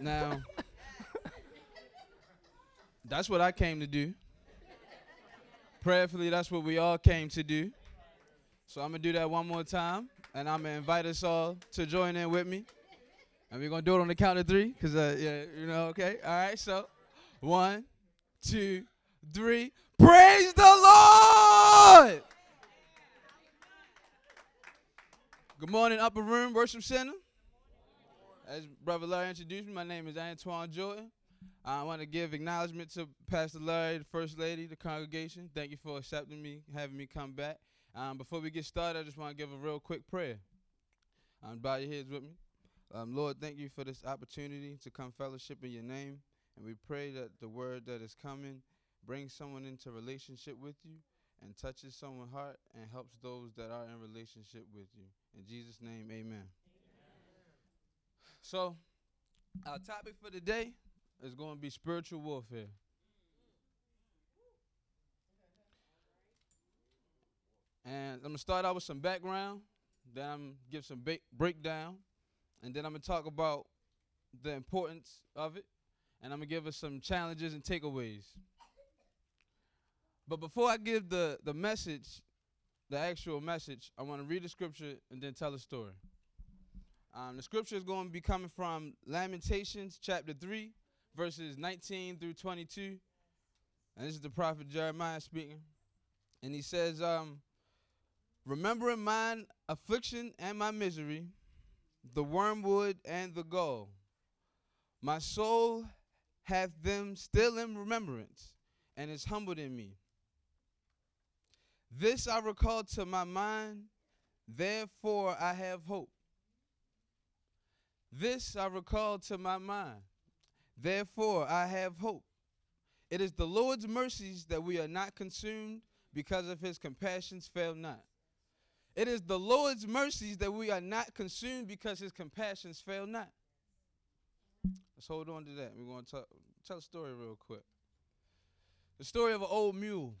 Now, that's what I came to do. Prayerfully, that's what we all came to do. So I'm going to do that one more time, and I'm going to invite us all to join in with me. And we're going to do it on the count of three, because, uh, yeah, you know, okay? All right, so one, two, three. Praise the Lord! Good morning, Upper Room Worship Center. As Brother Larry introduced me, my name is Antoine Jordan. I want to give acknowledgement to Pastor Larry, the First Lady, the congregation. Thank you for accepting me, having me come back. Um, before we get started, I just want to give a real quick prayer. Um, bow your heads with me. Um, Lord, thank you for this opportunity to come fellowship in your name. And we pray that the word that is coming brings someone into relationship with you and touches someone's heart and helps those that are in relationship with you. In Jesus' name, amen. So, our topic for today is going to be spiritual warfare. And I'm going to start out with some background, then I'm going to give some ba- breakdown, and then I'm going to talk about the importance of it, and I'm going to give us some challenges and takeaways. But before I give the, the message, the actual message, I want to read the scripture and then tell a story. Um, the scripture is going to be coming from Lamentations chapter 3, verses 19 through 22. And this is the prophet Jeremiah speaking. And he says, um, Remembering mine affliction and my misery, the wormwood and the gall, my soul hath them still in remembrance, and is humbled in me. This I recall to my mind, therefore I have hope. This I recall to my mind, therefore I have hope. It is the Lord's mercies that we are not consumed because of his compassions fail not. It is the Lord's mercies that we are not consumed because his compassions fail not. Let's hold on to that. We're going to tell a story real quick. The story of an old mule.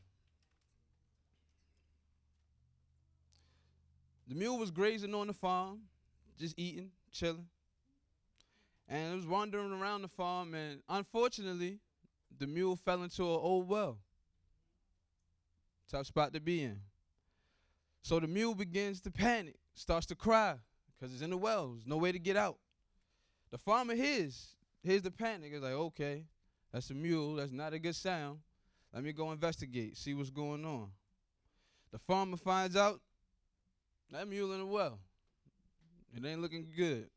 The mule was grazing on the farm, just eating, chilling. And it was wandering around the farm, and unfortunately, the mule fell into an old well. Tough spot to be in. So the mule begins to panic, starts to cry, because it's in the well. There's no way to get out. The farmer hears, hears the panic. He's like, okay, that's a mule. That's not a good sound. Let me go investigate, see what's going on. The farmer finds out that mule in the well. It ain't looking good.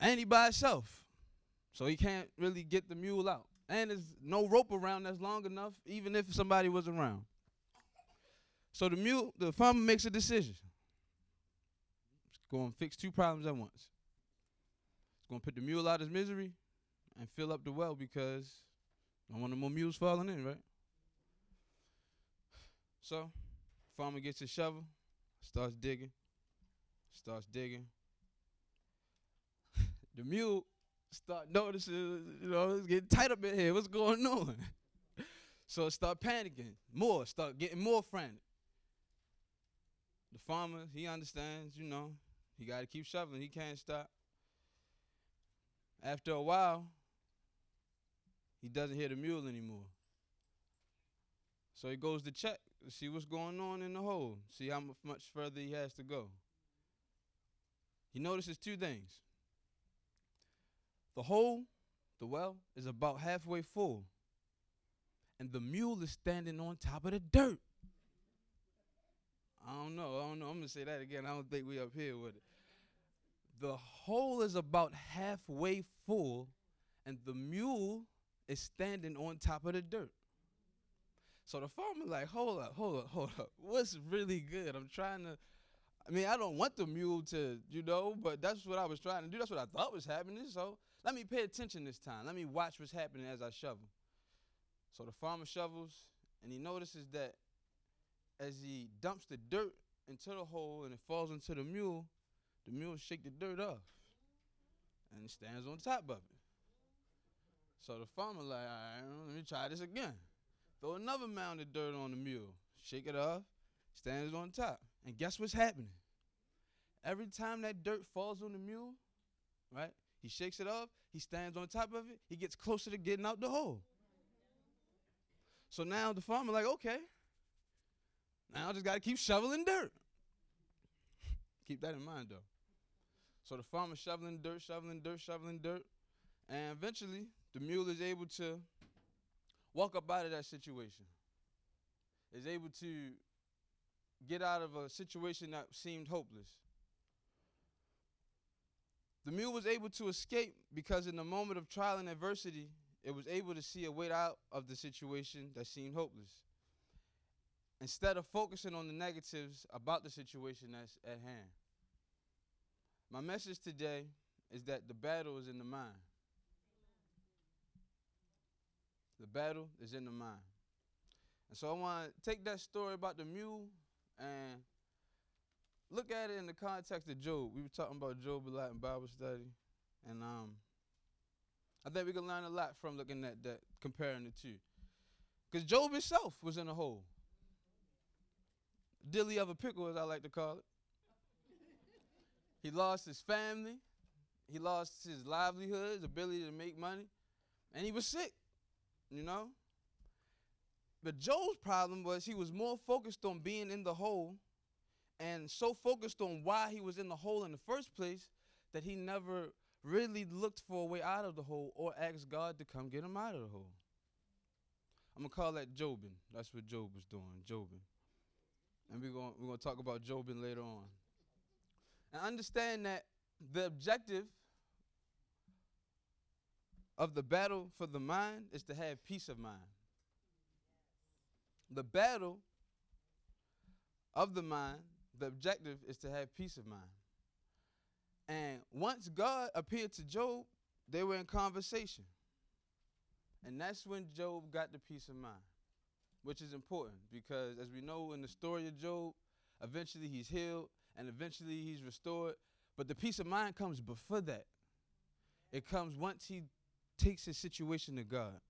And he by himself. So he can't really get the mule out. And there's no rope around that's long enough, even if somebody was around. So the mule, the farmer makes a decision. He's going to fix two problems at once. He's going to put the mule out of his misery and fill up the well because don't want no more mules falling in, right? So, farmer gets his shovel, starts digging, starts digging. The mule start noticing, you know, it's getting tight up in here. What's going on? so it start panicking more, start getting more frantic. The farmer, he understands, you know, he got to keep shoveling. He can't stop. After a while, he doesn't hear the mule anymore. So he goes to check see what's going on in the hole, see how much further he has to go. He notices two things. The hole, the well, is about halfway full, and the mule is standing on top of the dirt. I don't know. I don't know. I'm gonna say that again. I don't think we up here with it. The hole is about halfway full, and the mule is standing on top of the dirt. So the farmer like, hold up, hold up, hold up. What's really good? I'm trying to. I mean, I don't want the mule to, you know, but that's what I was trying to do. That's what I thought was happening. So let me pay attention this time. Let me watch what's happening as I shovel. So the farmer shovels, and he notices that as he dumps the dirt into the hole and it falls into the mule, the mule shake the dirt off, and stands on top of it. So the farmer like, all right, let me try this again. Throw another mound of dirt on the mule, shake it off, stands on top. And guess what's happening? Every time that dirt falls on the mule, right, He shakes it off. He stands on top of it. He gets closer to getting out the hole. So now the farmer like, okay, now I just got to keep shoveling dirt. keep that in mind though. So the farmer shoveling dirt, shoveling dirt, shoveling dirt, and eventually the mule is able to walk up out of that situation. Is able to get out of a situation that seemed hopeless. The mule was able to escape because in the moment of trial and adversity, it was able to see a way out of the situation that seemed hopeless. Instead of focusing on the negatives about the situation that's at hand. My message today is that the battle is in the mind. The battle is in the mind. And so I want to take that story about the mule and look at it in the context of Job. We were talking about Job a lot in Bible study. And um, I think we can learn a lot from looking at that, comparing the two. Because Job himself was in a hole. Dilly of a pickle, as I like to call it. he lost his family, he lost his livelihood, his ability to make money, and he was sick, you know? But Job's problem was he was more focused on being in the hole and so focused on why he was in the hole in the first place that he never really looked for a way out of the hole or asked God to come get him out of the hole. I'm gonna call that Jobin. That's what Job was doing, Jobin. And we're gonna we're gonna talk about Jobin later on. And understand that the objective of the battle for the mind is to have peace of mind. The battle of the mind, the objective is to have peace of mind. And once God appeared to Job, they were in conversation. And that's when Job got the peace of mind, which is important because, as we know in the story of Job, eventually he's healed and eventually he's restored. But the peace of mind comes before that. It comes once he takes his situation to God.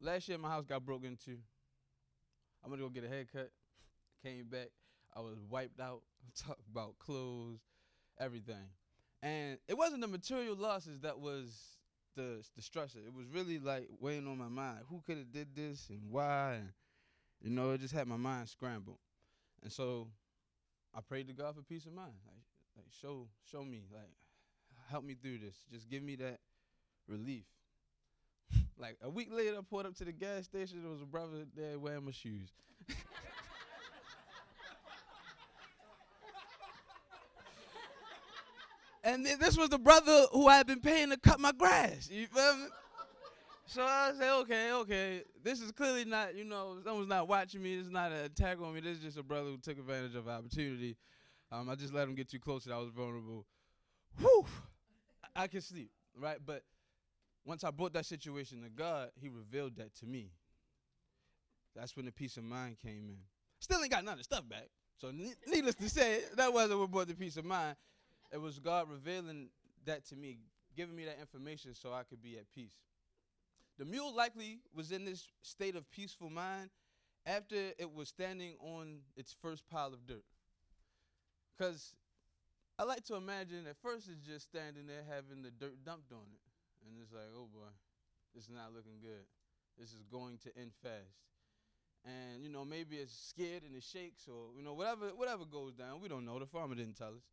Last year, my house got broken into. I'm gonna go get a haircut. Came back. I was wiped out. Talk about clothes, everything, and it wasn't the material losses that was the the stressor. It was really like weighing on my mind. Who could have did this and why? And you know, it just had my mind scrambled. And so, I prayed to God for peace of mind. Like, like show show me, like, help me through this. Just give me that relief. like a week later, I pulled up to the gas station. There was a brother there wearing my shoes. and this was the brother who I had been paying to cut my grass. You feel me? So I say, okay, okay, this is clearly not, you know, someone's not watching me. It's not an attack on me. This is just a brother who took advantage of opportunity. Um, I just let him get too close and I was vulnerable. Whew, I, I can sleep, right? But once I brought that situation to God, He revealed that to me. That's when the peace of mind came in. Still ain't got none of the stuff back. So ne- needless to say, that wasn't what brought the peace of mind. It was God revealing that to me, giving me that information so I could be at peace. The mule likely was in this state of peaceful mind after it was standing on its first pile of dirt. Because I like to imagine at first it's just standing there having the dirt dumped on it. And it's like, oh boy, this is not looking good. This is going to end fast. And, you know, maybe it's scared and it shakes or, you know, whatever whatever goes down. We don't know. The farmer didn't tell us.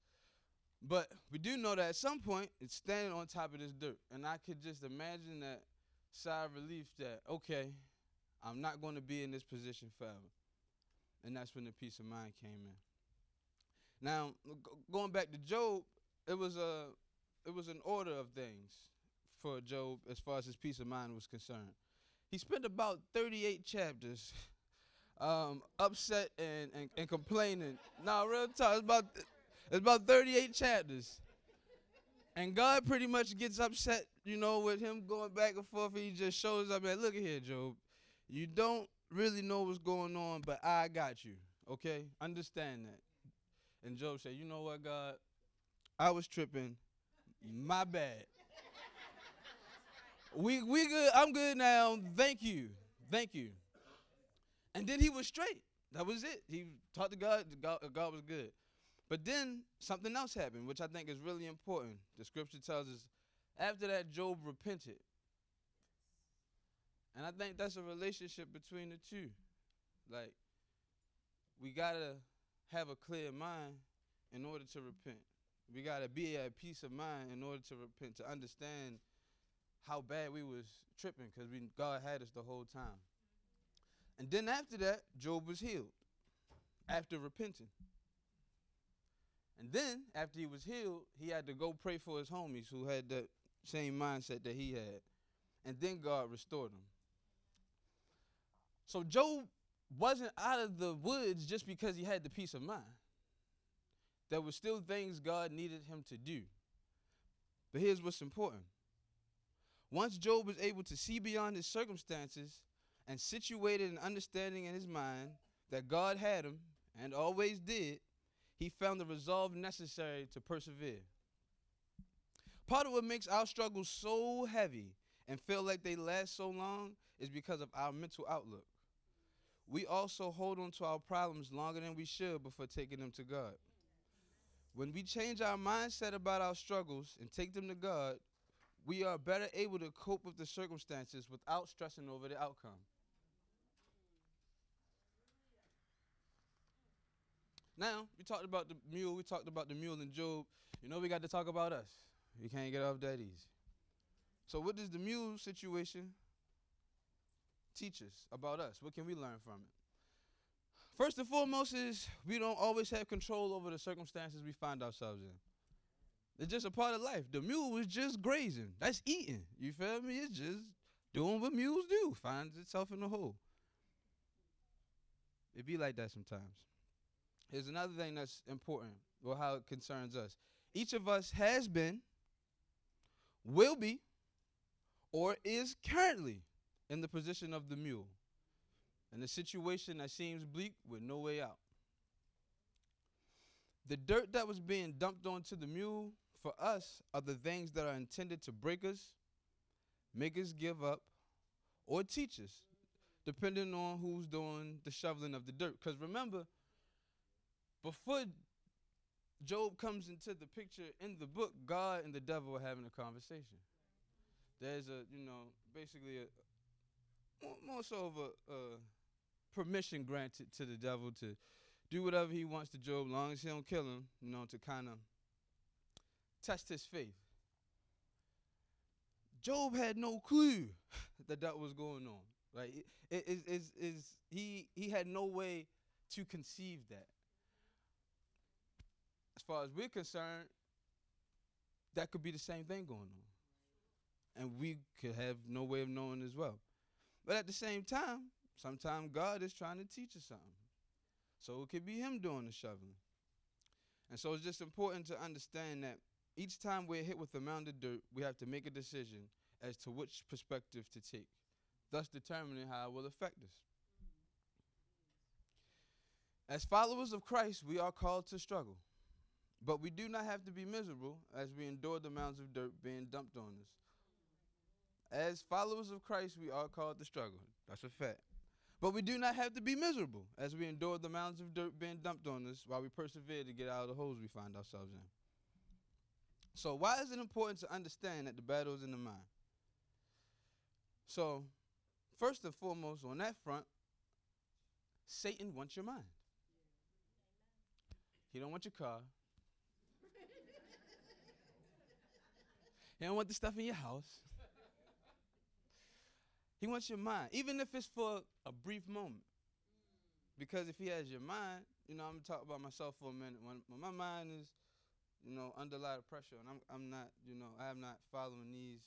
But we do know that at some point it's standing on top of this dirt. And I could just imagine that sigh of relief that, okay, I'm not going to be in this position forever. And that's when the peace of mind came in. Now, going back to Job, it was a it was an order of things for Job as far as his peace of mind was concerned. He spent about 38 chapters um, upset and, and, and complaining. now, real talk, it's about it's about 38 chapters. And God pretty much gets upset, you know, with him going back and forth. He just shows up and look at here, Job. You don't really know what's going on, but I got you. Okay? Understand that. And Job said, You know what, God? I was tripping. My bad. we we good. I'm good now. Thank you. Thank you. And then he was straight. That was it. He talked to God. God, God was good. But then something else happened, which I think is really important. The scripture tells us after that, Job repented. And I think that's a relationship between the two. Like, we got to have a clear mind in order to repent. We got to be at peace of mind in order to repent, to understand how bad we was tripping because we God had us the whole time. And then after that, Job was healed after repenting. And then after he was healed, he had to go pray for his homies who had that same mindset that he had. And then God restored him. So Job wasn't out of the woods just because he had the peace of mind. There were still things God needed him to do. But here's what's important. Once Job was able to see beyond his circumstances and situated an understanding in his mind that God had him and always did, he found the resolve necessary to persevere. Part of what makes our struggles so heavy and feel like they last so long is because of our mental outlook. We also hold on to our problems longer than we should before taking them to God. When we change our mindset about our struggles and take them to God, we are better able to cope with the circumstances without stressing over the outcome. Now, we talked about the mule, we talked about the mule and Job. You know, we got to talk about us. We can't get off that easy. So, what does the mule situation teach us about us? What can we learn from it? First and foremost is we don't always have control over the circumstances we find ourselves in. It's just a part of life. The mule was just grazing. That's eating. You feel me? It's just doing what mules do. Finds itself in the hole. It be like that sometimes. Here's another thing that's important, or how it concerns us. Each of us has been, will be, or is currently in the position of the mule, in a situation that seems bleak with no way out. The dirt that was being dumped onto the mule for us are the things that are intended to break us, make us give up, or teach us, depending on who's doing the shoveling of the dirt. Because remember, before Job comes into the picture in the book, God and the devil are having a conversation. There's a, you know, basically a more, so of a, a permission granted to the devil to do whatever he wants to Job, long as he don't kill him, you know, to kind of test his faith. Job had no clue that that was going on. Right? It, it, it, is, is, he, he had no way to conceive that. As far as we're concerned, that could be the same thing going on. And we could have no way of knowing as well. But at the same time, sometimes God is trying to teach us something. So it could be Him doing the shoveling. And so it's just important to understand that each time we're hit with a mound of dirt, we have to make a decision as to which perspective to take, thus determining how it will affect us. As followers of Christ, we are called to struggle. But we do not have to be miserable as we endure the mounds of dirt being dumped on us. As followers of Christ, we are called to struggle. That's a fact. But we do not have to be miserable as we endure the mounds of dirt being dumped on us while we persevere to get out of the holes we find ourselves in. So, why is it important to understand that the battle is in the mind? So, first and foremost, on that front, Satan wants your mind. He don't want your car. He don't want the stuff in your house. He wants your mind, even if it's for a brief moment. Because if he has your mind, you know, I'm gonna talk about myself for a minute. When, when my mind is you know, under a lot of pressure, and I'm I'm not, you know, I am not following these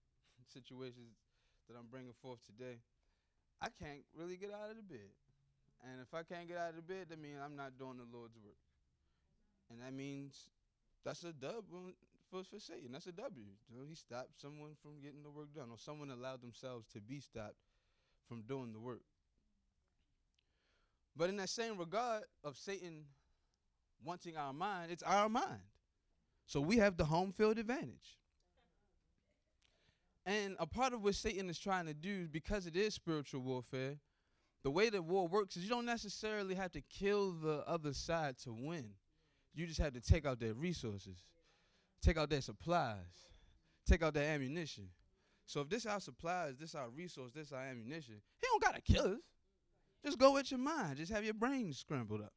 situations that I'm bringing forth today. I can't really get out of the bed, and if I can't get out of the bed, that means I'm not doing the Lord's work, and that means that's a dub for for Satan. That's a W. You know, he stopped someone from getting the work done, or someone allowed themselves to be stopped from doing the work. But in that same regard of Satan wanting our mind, it's our mind. So we have the home field advantage. And a part of what Satan is trying to do, because it is spiritual warfare, the way that war works is you don't necessarily have to kill the other side to win. You just have to take out their resources, take out their supplies, take out their ammunition. So if this our supplies, this our resource, this our ammunition, he don't gotta kill us. Just go with your mind. Just have your brain scrambled up.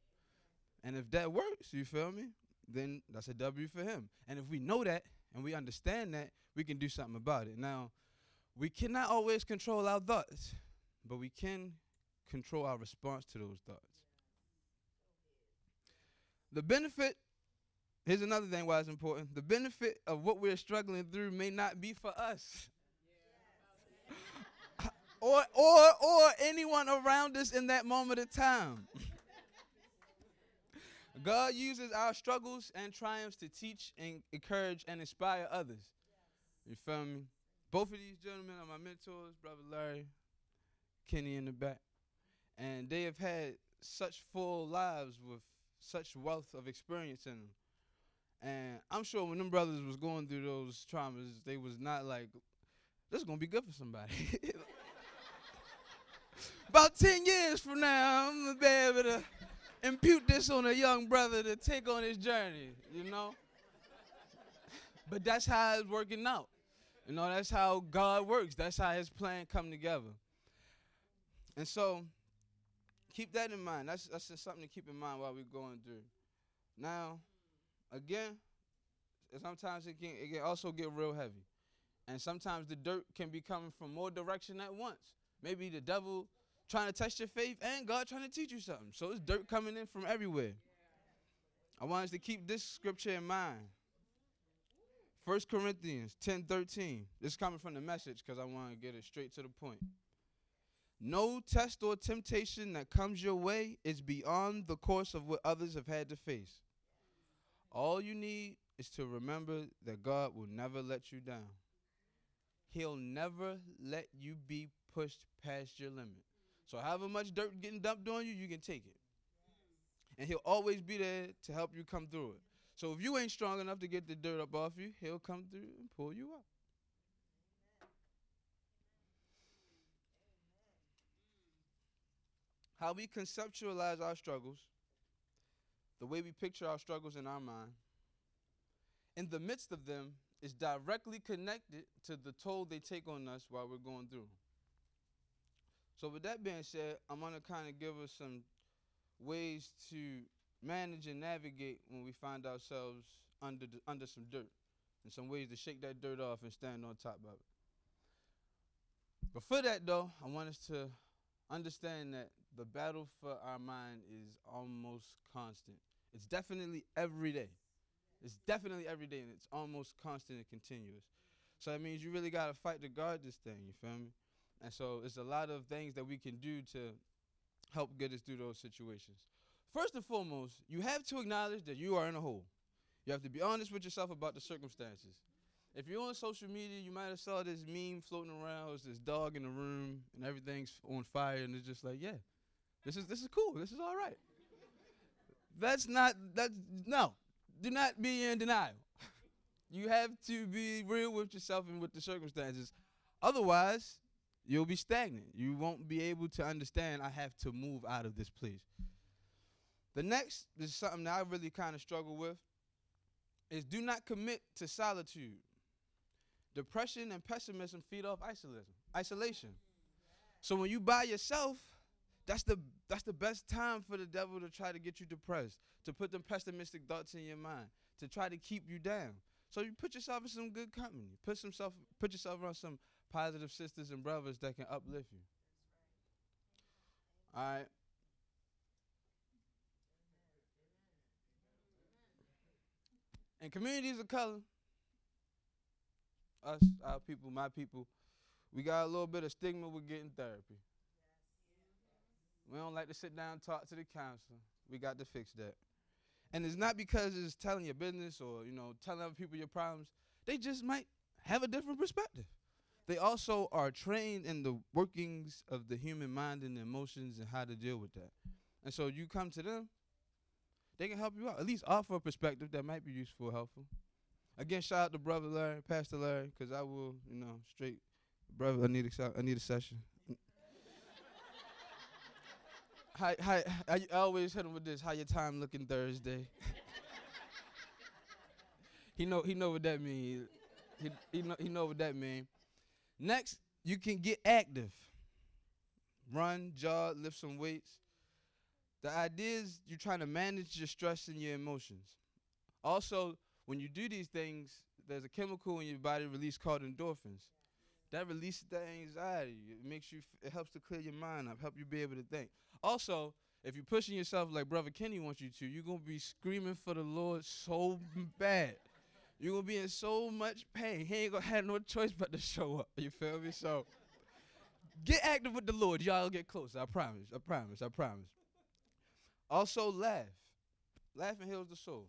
And if that works, you feel me? Then that's a W for him. And if we know that and we understand that, we can do something about it. Now, we cannot always control our thoughts, but we can control our response to those thoughts. The benefit, here's another thing why it's important. The benefit of what we're struggling through may not be for us. or or or anyone around us in that moment of time. God uses our struggles and triumphs to teach and encourage and inspire others. You feel me? Both of these gentlemen are my mentors, Brother Larry, Kenny in the back. And they have had such full lives with such wealth of experience in them. And I'm sure when them brothers was going through those traumas, they was not like, this is gonna be good for somebody. About 10 years from now, I'm gonna be able to impute this on a young brother to take on his journey, you know? but that's how it's working out. You know, that's how God works. That's how his plan come together. And so keep that in mind. That's that's just something to keep in mind while we're going through. Now, again, sometimes it can it can also get real heavy. And sometimes the dirt can be coming from more direction at once. Maybe the devil trying to test your faith and God trying to teach you something. So it's dirt coming in from everywhere. I want us to keep this scripture in mind. 1 Corinthians 10 13. This is coming from the message because I want to get it straight to the point. No test or temptation that comes your way is beyond the course of what others have had to face. All you need is to remember that God will never let you down. He'll never let you be pushed past your limit. So however much dirt getting dumped on you, you can take it. And he'll always be there to help you come through it. So if you ain't strong enough to get the dirt up off you, he'll come through and pull you up. How we conceptualize our struggles, the way we picture our struggles in our mind, in the midst of them is directly connected to the toll they take on us while we're going through. So, with that being said, I'm going to kind of give us some ways to manage and navigate when we find ourselves under the, under some dirt, and some ways to shake that dirt off and stand on top of it. But for that, though, I want us to understand that the battle for our mind is almost constant. It's definitely every day. It's definitely every day, and it's almost constant and continuous. So that means you really got to fight to guard this thing, you feel me? And so it's a lot of things that we can do to help get us through those situations. First and foremost, you have to acknowledge that you are in a hole. You have to be honest with yourself about the circumstances. If you're on social media, you might have saw this meme floating around. It's this dog in the room and everything's on fire, and it's just like, yeah, this is this is cool. This is all right. That's not that. No, do not be in denial. you have to be real with yourself and with the circumstances. Otherwise, you'll be stagnant. You won't be able to understand, I have to move out of this place. The next is something that I really kind of struggle with is do not commit to solitude. Depression and pessimism feed off isolation. Isolation. So when you by yourself, that's the that's the best time for the devil to try to get you depressed, to put them pessimistic thoughts in your mind, to try to keep you down. So you put yourself in some good company. Put some self, put yourself around some positive sisters and brothers that can uplift you. All right. And communities of color, us, our people, my people, we got a little bit of stigma with getting therapy. We don't like to sit down and talk to the counselor. We got to fix that. And it's not because it's telling your business or, you know, telling other people your problems. They just might have a different perspective. They also are trained in the workings of the human mind and the emotions and how to deal with that. And so you come to them, they can help you out. At least offer a perspective that might be useful, helpful. Again, shout out to Brother Larry, Pastor Larry, because I will, you know, straight, brother, I need a, I need a session. Hi, hi, I, I always hit him with this. How your time looking Thursday? he know he know what that means. He he know he know what that means. Next, you can get active. Run, jog, lift some weights. The idea is you're trying to manage your stress and your emotions. Also, when you do these things, there's a chemical in your body released called endorphins. That releases that anxiety. It makes you. It helps to clear your mind up, help you be able to think. Also, if you're pushing yourself like Brother Kenny wants you to, you're gonna be screaming for the Lord so bad. You're gonna be in so much pain. He ain't gonna have no choice but to show up. You feel me? So get active with the Lord. Y'all get closer. I promise. I promise. I promise. Also laugh. Laughing heals the soul.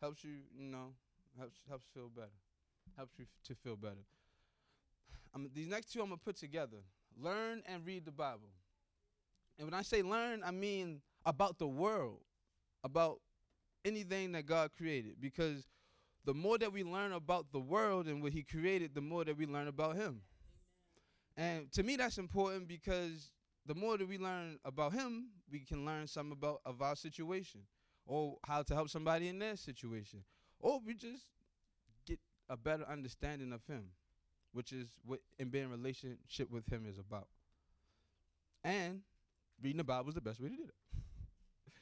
Helps you, you know, helps helps feel better. Helps you to feel better. Um, these next two I'm gonna put together. Learn and read the Bible. And when I say learn, I mean about the world, about anything that God created. Because the more that we learn about the world and what He created, the more that we learn about Him. And to me, that's important because the more that we learn about Him, we can learn something about of our situation, or how to help somebody in their situation, or we just get a better understanding of Him, which is what in being relationship with Him is about. And reading the Bible is the best way to do that.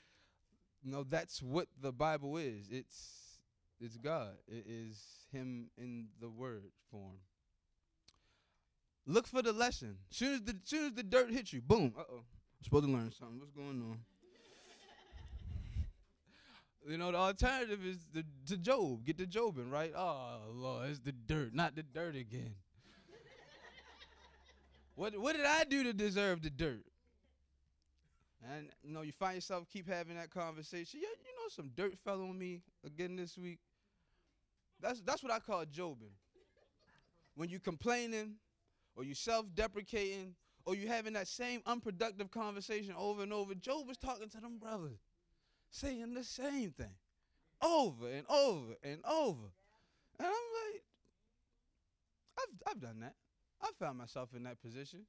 no, that's what the Bible is. It's it's God. It is Him in the Word form. Look for the lesson. Soon as the soon as the dirt hits you, boom. Uh oh. I'm supposed to learn something. What's going on? you know, the alternative is the to Job. Get the Job in, right? Oh Lord, it's the dirt, not the dirt again. what what did I do to deserve the dirt? And you know, you find yourself keep having that conversation. Yeah, you know, some dirt fell on me again this week. That's that's what I call Jobing. When you complaining, or you self-deprecating, or you having that same unproductive conversation over and over. Job was talking to them brothers, saying the same thing, over and over and over. And I'm like, I've I've done that. I found myself in that position.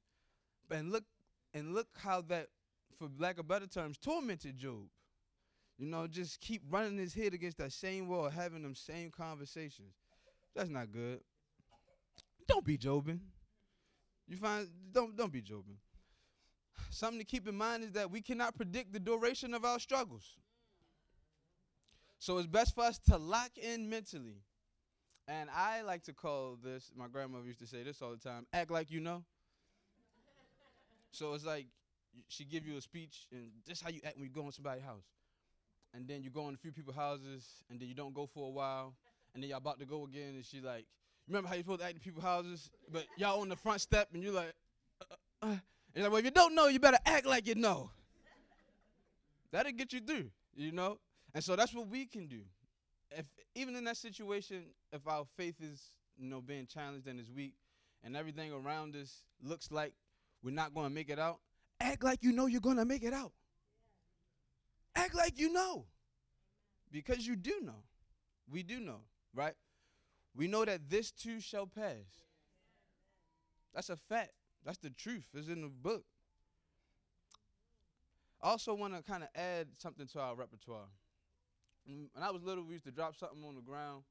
And look and look how that, for lack of better terms, tormented Job. You know, just keep running his head against that same wall, having them same conversations. That's not good. Don't be Jobing. You find don't don't be Jobing. Something to keep in mind is that we cannot predict the duration of our struggles. So it's best for us to lock in mentally. And I like to call this, my grandmother used to say this all the time, act like you know. so it's like she give you a speech and this how you act when you go in somebody's house. And then you go in a few people's houses and then you don't go for a while. And then y'all about to go again and she like, remember how you supposed to act in people's houses? But y'all on the front step and you're like, uh, uh, uh. And like, well, if you don't know, you better act like you know. That'll get you through, you know? And so that's what we can do. If even in that situation, if our faith is, you know, being challenged and is weak, and everything around us looks like we're not going to make it out, act like you know you're going to make it out. Act like you know. Because you do know. We do know, right? We know that this too shall pass. That's a fact. That's the truth. It's in the book. I also want to kind of add something to our repertoire. Mm, When I was little, we used to drop something on the ground,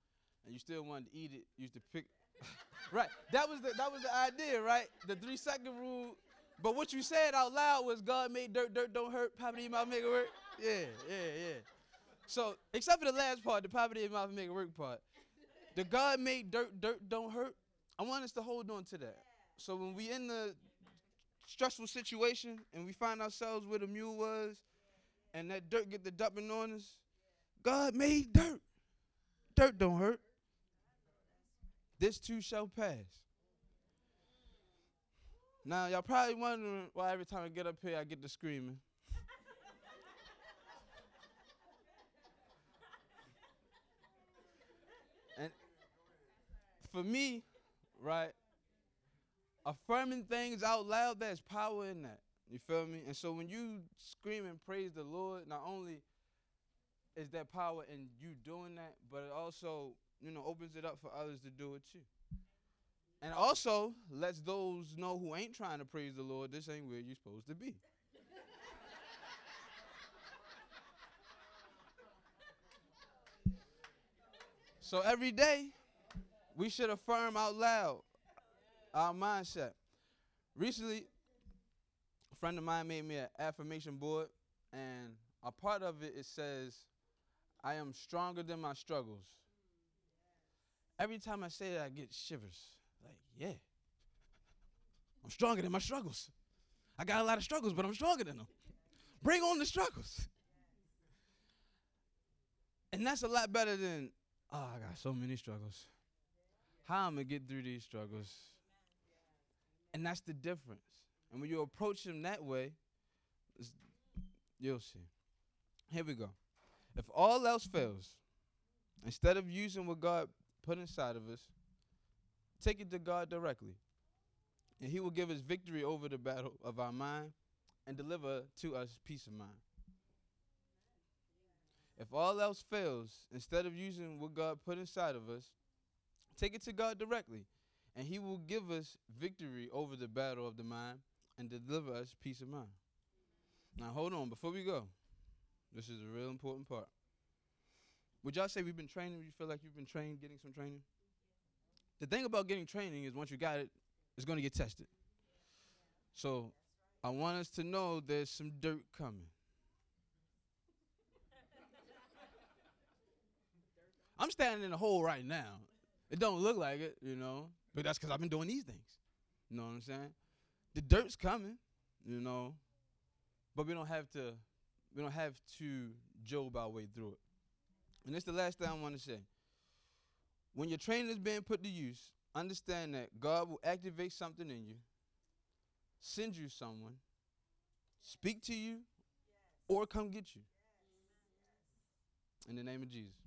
and you still wanted to eat it. You used to pick. right. That was the that was the idea, right? The three second rule. But what you said out loud was God made dirt, dirt don't hurt. Poverty in my make it work. Yeah, yeah, yeah. So except for the last part, the poverty in my make it work part. The God made dirt, dirt don't hurt. I want us to hold on to that. So when we in the stressful situation and we find ourselves where the mule was, and that dirt get the dumping on us, God made dirt. Dirt don't hurt. This too shall pass. Now y'all probably wondering why every time I get up here I get to screaming. and for me, right, affirming things out loud, there's power in that. You feel me? And so when you scream and praise the Lord, not only is there power in you doing that, but it also, you know, opens it up for others to do it too. And also lets those know who ain't trying to praise the Lord, this ain't where you're supposed to be. So every day, we should affirm out loud our mindset. Recently, a friend of mine made me an affirmation board, and a part of it it says, "I am stronger than my struggles." Every time I say that, I get shivers. Like, yeah, I'm stronger than my struggles. I got a lot of struggles, but I'm stronger than them. Bring on the struggles. And that's a lot better than, oh, I got so many struggles. How I'm going to get through these struggles. And that's the difference. And when you approach them that way, you'll see. Here we go. If all else fails, instead of using what God put inside of us, take it to God directly. And He will give us victory over the battle of our mind and deliver to us peace of mind. If all else fails, instead of using what God put inside of us, take it to God directly, and He will give us victory over the battle of the mind and deliver us peace of mind. Now, hold on, before we go, this is a real important part. Would y'all say we've been training? You feel like you've been trained, getting some training? The thing about getting training is once you got it, it's going to get tested. So I want us to know there's some dirt coming. I'm standing in a hole right now. It don't look like it, you know, but that's because I've been doing these things. You know what I'm saying? The dirt's coming, you know, but we don't have to. We don't have to Job our way through it. And this is the last thing I want to say. When your training is being put to use, understand that God will activate something in you, send you someone, speak to you, or come get you. In the name of Jesus.